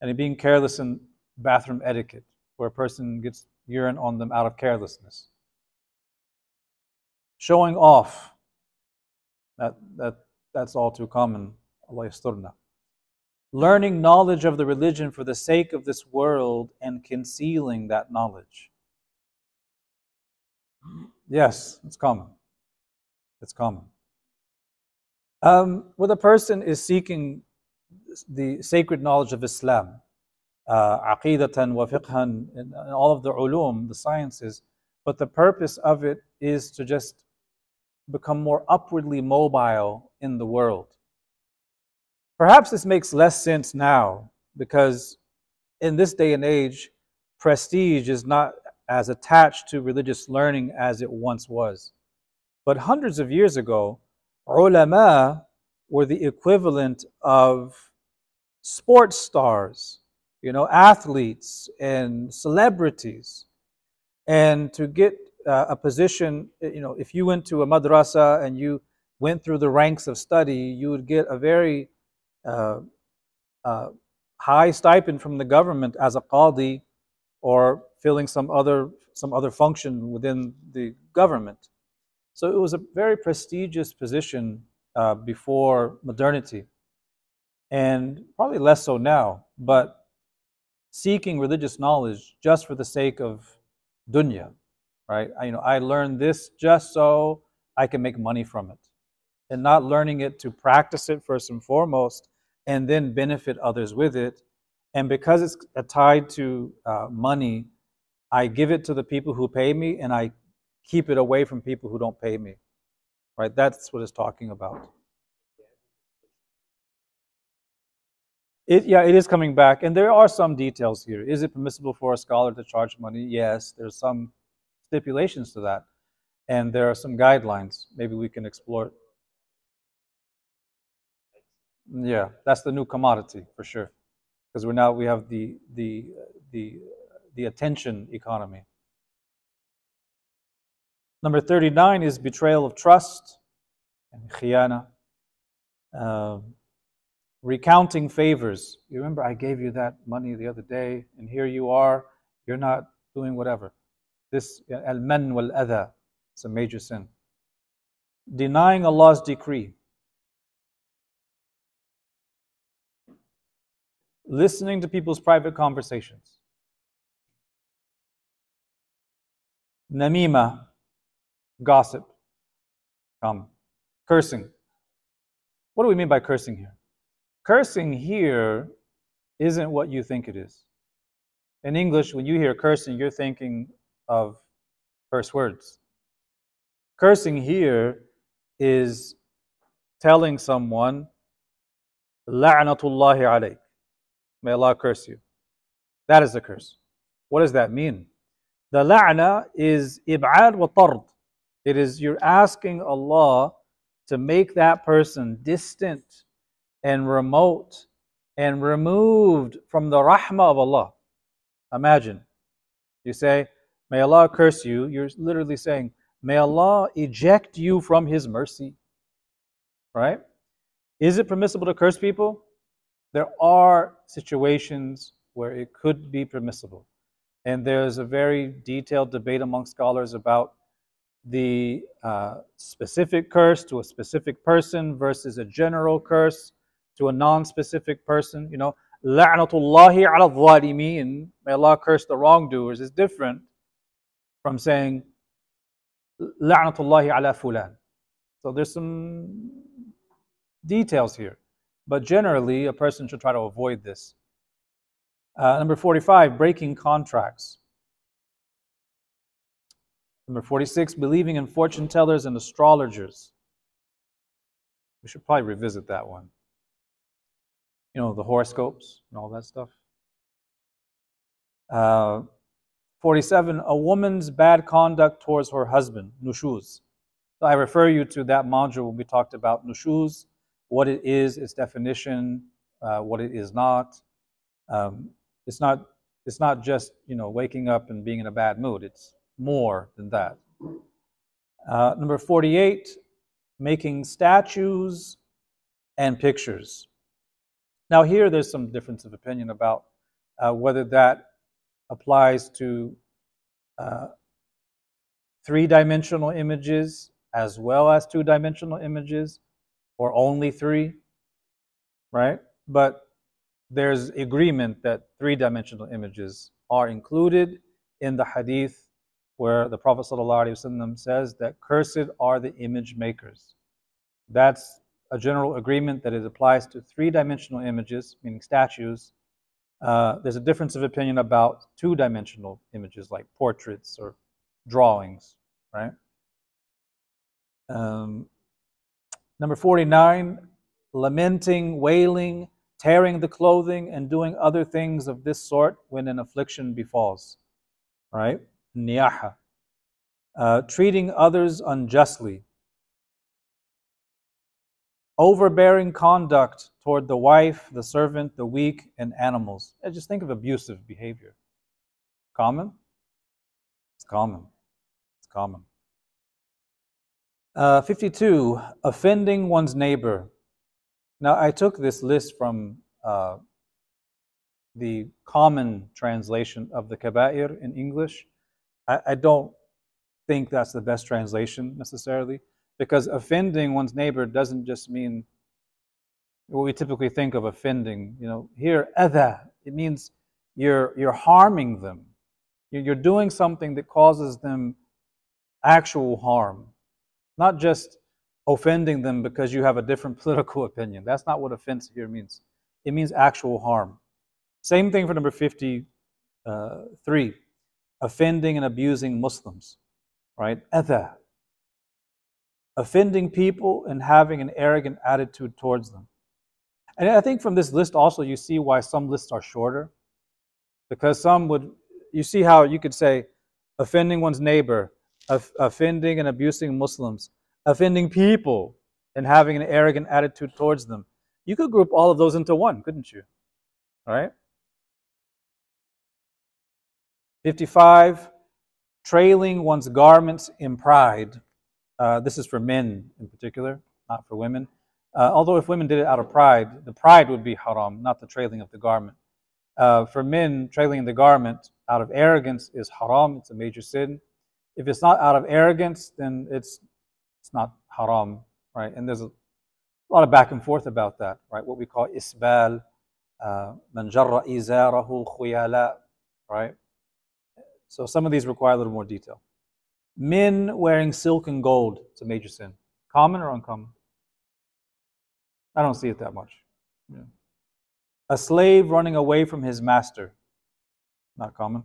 [SPEAKER 1] and being careless in bathroom etiquette, where a person gets urine on them out of carelessness. Showing off, that, that, that's all too common. Allah. Learning knowledge of the religion for the sake of this world and concealing that knowledge. Yes, it's common. It's common. Um, where the person is seeking the sacred knowledge of Islam, uh, aqidatan wa fiqhan, and all of the ulum, the sciences, but the purpose of it is to just become more upwardly mobile in the world. Perhaps this makes less sense now because in this day and age, prestige is not as attached to religious learning as it once was. But hundreds of years ago, ulama were the equivalent of sports stars, you know, athletes and celebrities. And to get uh, a position, you know, if you went to a madrasa and you went through the ranks of study, you would get a very uh, uh, high stipend from the government as a qadi or filling some other some other function within the government. So it was a very prestigious position uh, before modernity, and probably less so now. But seeking religious knowledge just for the sake of dunya, right? I, you know, I learned this just so I can make money from it, and not learning it to practice it first and foremost, and then benefit others with it. And because it's tied to uh, money, I give it to the people who pay me, and I keep it away from people who don't pay me. Right? That's what it's talking about. It, yeah, it is coming back, and there are some details here. Is it permissible for a scholar to charge money? Yes, there's some stipulations to that, and there are some guidelines. Maybe we can explore. Yeah, that's the new commodity for sure, because we're now we have the the the the attention economy. Number 39 is betrayal of trust and khiyana. Uh, recounting favors. You remember I gave you that money the other day, and here you are, you're not doing whatever. This al man wal adha, it's a major sin. Denying Allah's decree. Listening to people's private conversations. Namima, gossip, um, cursing. What do we mean by cursing here? Cursing here isn't what you think it is. In English, when you hear cursing, you're thinking of curse words. Cursing here is telling someone, La'natullahi alayk. May Allah curse you. That is a curse. What does that mean? The la'na is ib'ad wa tard. It is you're asking Allah to make that person distant and remote and removed from the rahmah of Allah. Imagine. You say, May Allah curse you. You're literally saying, May Allah eject you from His mercy. Right? Is it permissible to curse people? There are situations where it could be permissible. And there's a very detailed debate among scholars about the uh, specific curse to a specific person versus a general curse to a non-specific person. You know, la'natullahi ala dhalimin, may Allah curse the wrongdoers, is different from saying la'natullahi ala fulan. So there's some details here. But generally, a person should try to avoid this. Uh, number 45, breaking contracts. Number 46, believing in fortune tellers and astrologers. We should probably revisit that one. You know, the horoscopes and all that stuff. Uh, 47, a woman's bad conduct towards her husband, nushuz. So I refer you to that module when we talked about nushuz, what it is, its definition, uh, what it is not. Um, it's not it's not just you know waking up and being in a bad mood. It's more than that. Uh, number 48, making statues and pictures. Now here there's some difference of opinion about uh, whether that applies to uh, three-dimensional images as well as two-dimensional images, or only three, right? But there's agreement that three dimensional images are included in the hadith where the Prophet says that cursed are the image makers. That's a general agreement that it applies to three dimensional images, meaning statues. Uh, there's a difference of opinion about two dimensional images like portraits or drawings, right? Um, number 49, lamenting, wailing, tearing the clothing, and doing other things of this sort when an affliction befalls. Right? Niyaha. Uh, treating others unjustly. Overbearing conduct toward the wife, the servant, the weak, and animals. And just think of abusive behavior. Common? It's common. It's common. Uh, 52. Offending one's neighbor now, I took this list from uh, the common translation of the kaba'ir in English. I, I don't think that's the best translation necessarily, because offending one's neighbor doesn't just mean what we typically think of offending. You know, here, adha, it means you're, you're harming them. You're doing something that causes them actual harm, not just offending them because you have a different political opinion. That's not what offense here means. It means actual harm. Same thing for number 53 uh, offending and abusing Muslims, right? Adha. Offending people and having an arrogant attitude towards them. And I think from this list also you see why some lists are shorter. Because some would, you see how you could say offending one's neighbor, offending and abusing Muslims, offending people, and having an arrogant attitude towards them. You could group all of those into one, couldn't you? All right? 55, trailing one's garments in pride. Uh, this is for men in particular, not for women. Uh, although if women did it out of pride, the pride would be haram, not the trailing of the garment. Uh, for men, trailing the garment out of arrogance is haram, it's a major sin. If it's not out of arrogance, then it's it's not haram, right? And there's a, lot of back and forth about that, right? What we call isbal, uh, man izarahu khuyala, right? So some of these require a little more detail. Men wearing silk and gold, it's a major sin. Common or uncommon? I don't see it that much. Yeah. A slave running away from his master, not common.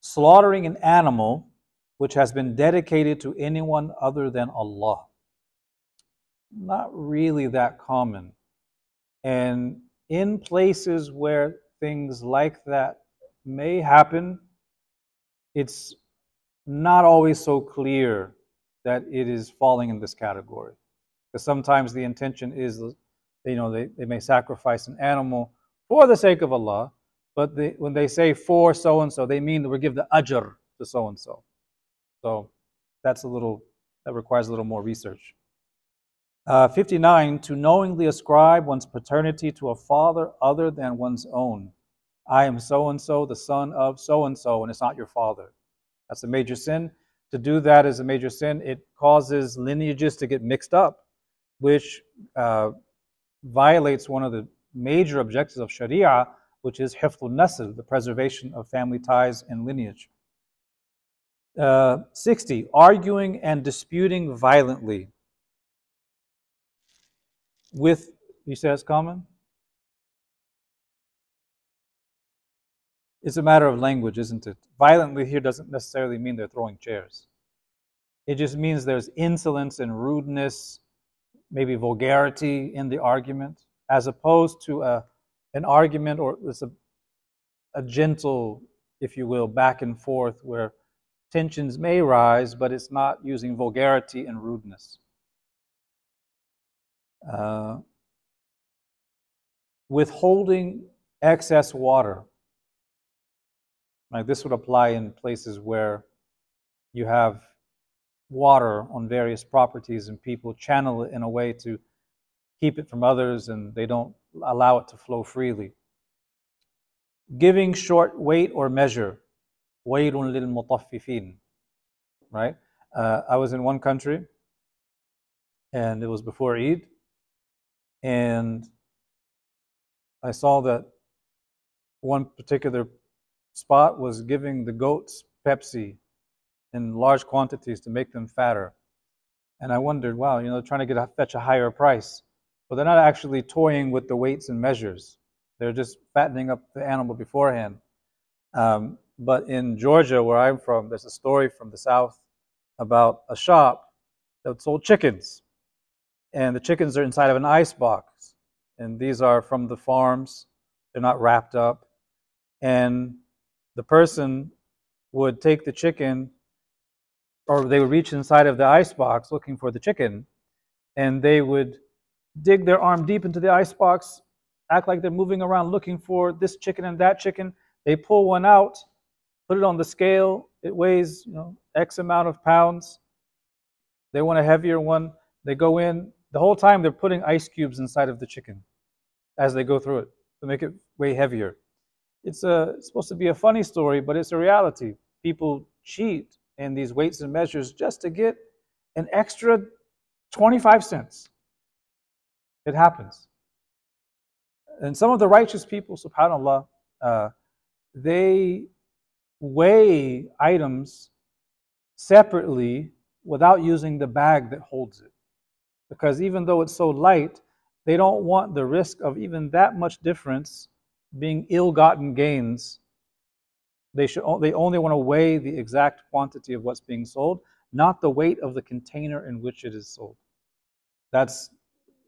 [SPEAKER 1] Slaughtering an animal which has been dedicated to anyone other than Allah. Not really that common. And in places where things like that may happen, it's not always so clear that it is falling in this category. Because sometimes the intention is, you know, they, they may sacrifice an animal for the sake of Allah, but they, when they say for so and so, they mean that we give the ajr to so and so. So that's a little, that requires a little more research. Uh, 59, to knowingly ascribe one's paternity to a father other than one's own. I am so and so, the son of so and so, and it's not your father. That's a major sin. To do that is a major sin. It causes lineages to get mixed up, which uh, violates one of the major objectives of Sharia, which is hifdul nasl, the preservation of family ties and lineage. Uh, 60, arguing and disputing violently. With, you say it's common? It's a matter of language, isn't it? Violently here doesn't necessarily mean they're throwing chairs. It just means there's insolence and rudeness, maybe vulgarity in the argument, as opposed to a, an argument or a, a gentle, if you will, back and forth where tensions may rise, but it's not using vulgarity and rudeness. Uh, withholding excess water. Like this would apply in places where you have water on various properties and people channel it in a way to keep it from others and they don't allow it to flow freely. Giving short weight or measure. وَيْلٌ لِلْمُطَفِّفِينَ Right? Uh, I was in one country, and it was before Eid, and I saw that one particular spot was giving the goats Pepsi in large quantities to make them fatter. And I wondered, wow, you know, trying to get a, fetch a higher price. But they're not actually toying with the weights and measures. They're just fattening up the animal beforehand. Um, but in Georgia, where I'm from, there's a story from the South about a shop that sold chickens. And the chickens are inside of an ice box. And these are from the farms, they're not wrapped up. And the person would take the chicken, or they would reach inside of the ice box looking for the chicken, and they would dig their arm deep into the ice box, act like they're moving around looking for this chicken and that chicken. They pull one out, put it on the scale. It weighs, you know, X amount of pounds. They want a heavier one. They go in. The whole time they're putting ice cubes inside of the chicken as they go through it to make it way heavier. It's a it's supposed to be a funny story, but it's a reality. People cheat in these weights and measures just to get an extra 25 cents. It happens. And some of the righteous people, subhanAllah, uh, they weigh items separately without using the bag that holds it. Because even though it's so light, they don't want the risk of even that much difference being ill-gotten gains. They should they only want to weigh the exact quantity of what's being sold, not the weight of the container in which it is sold. That's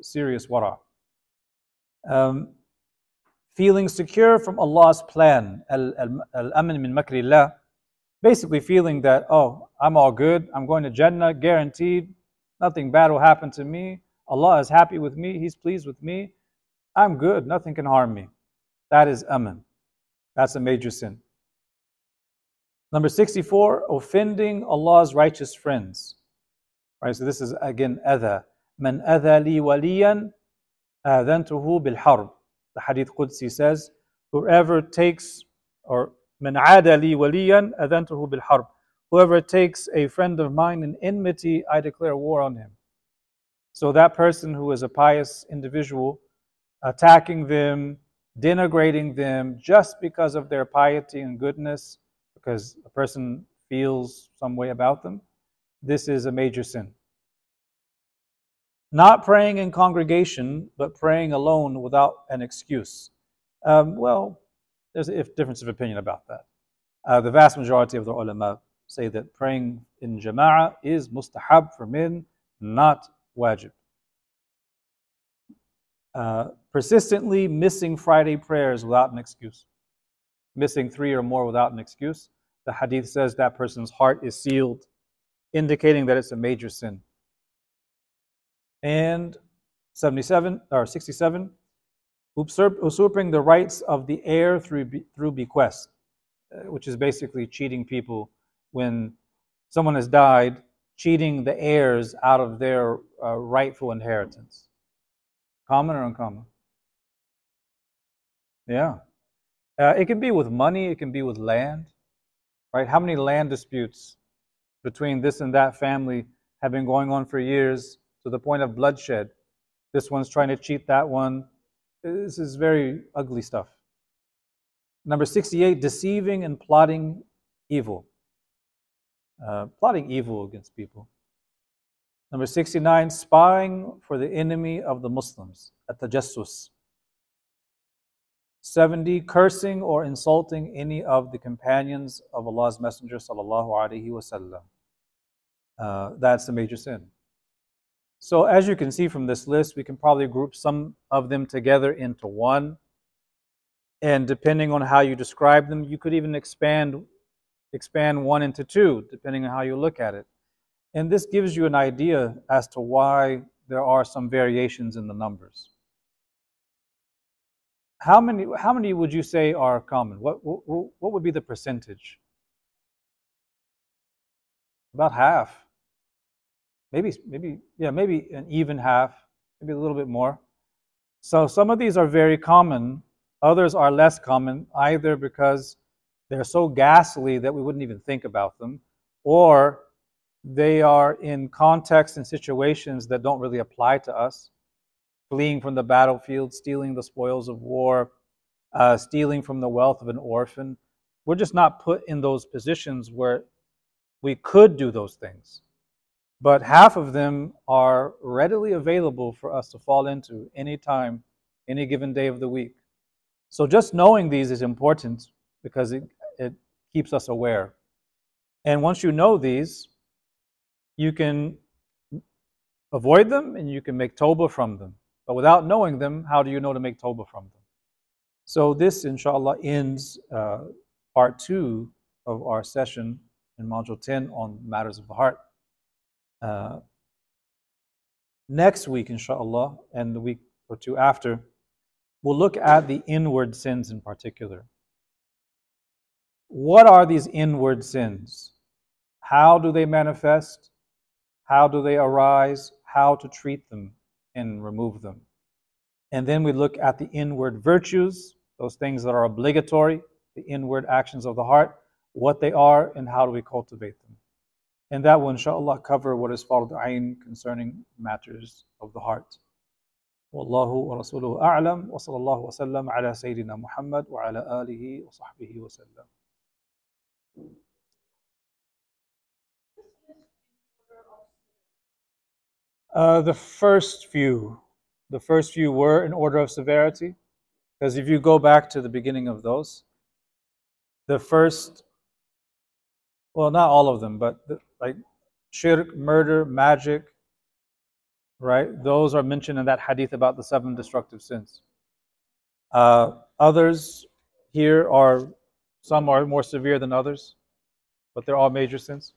[SPEAKER 1] serious wara. Um, feeling secure from Allah's plan, al-amin min makrillah, basically feeling that, oh, I'm all good, I'm going to Jannah, guaranteed, nothing bad will happen to me, Allah is happy with me, He's pleased with me, I'm good, nothing can harm me. That is aman. That's a major sin. Number 64, offending Allah's righteous friends. Right, so this is again adha. Man adha li waliyan adhantuhu bil harb. The Hadith Qudsi says, whoever takes, or man ada li waliyan adhantuhu bil harb. Whoever takes a friend of mine in enmity, I declare war on him. So that person who is a pious individual, attacking them, denigrating them just because of their piety and goodness, because a person feels some way about them, this is a major sin. Not praying in congregation, but praying alone without an excuse. Um, well, there's a difference of opinion about that. Uh, the vast majority of the ulama say that praying in jama'ah is mustahab for men, not wajib. Uh, persistently missing Friday prayers without an excuse, missing three or more without an excuse. The hadith says that person's heart is sealed, indicating that it's a major sin. And 77 or 67, usurping the rights of the heir through, through bequest, uh, which is basically cheating people when someone has died, cheating the heirs out of their uh, rightful inheritance. Common or uncommon? Yeah. Uh, it can be with money, it can be with land, right? How many land disputes between this and that family have been going on for years to the point of bloodshed? This one's trying to cheat that one. This is very ugly stuff. Number 68, deceiving and plotting evil. Uh, plotting evil against people. Number 69, spying for the enemy of the Muslims, at tajassus. 70, cursing or insulting any of the companions of Allah's Messenger sallallahu alaihi wasallam. Uh, that's a major sin. So as you can see from this list, we can probably group some of them together into one. And depending on how you describe them, you could even expand expand one into two, depending on how you look at it. And this gives you an idea as to why there are some variations in the numbers. How many, how many would you say are common? What, what, what would be the percentage? About half. Maybe, maybe, yeah, maybe an even half, maybe a little bit more. So some of these are very common, others are less common, either because they're so ghastly that we wouldn't even think about them, or they are in contexts and situations that don't really apply to us. Fleeing from the battlefield, stealing the spoils of war, uh, stealing from the wealth of an orphan. We're just not put in those positions where we could do those things. But half of them are readily available for us to fall into any time, any given day of the week. So just knowing these is important because it, it keeps us aware. And once you know these, you can avoid them and you can make Toba from them. But without knowing them, how do you know to make Toba from them? So this, inshallah, ends uh, part two of our session in Module 10 on matters of the heart. Uh, next week, inshallah, and the week or two after, we'll look at the inward sins in particular. What are these inward sins? How do they manifest? How do they arise? How to treat them and remove them. And then we look at the inward virtues those things that are obligatory, the inward actions of the heart, what they are, and how do we cultivate them. And that will, inshallah, cover what is fard ayn concerning matters of the heart. والله ورسوله أعلم وصلى الله وسلم على سيدنا محمد وعلى آله وصحبه وسلم Uh, the first few, the first few were in order of severity, because if you go back to the beginning of those, the first, well, not all of them, but the, like shirk, murder, magic, right? Those are mentioned in that hadith about the seven destructive sins. Uh, others here are, some are more severe than others, but they're all major sins.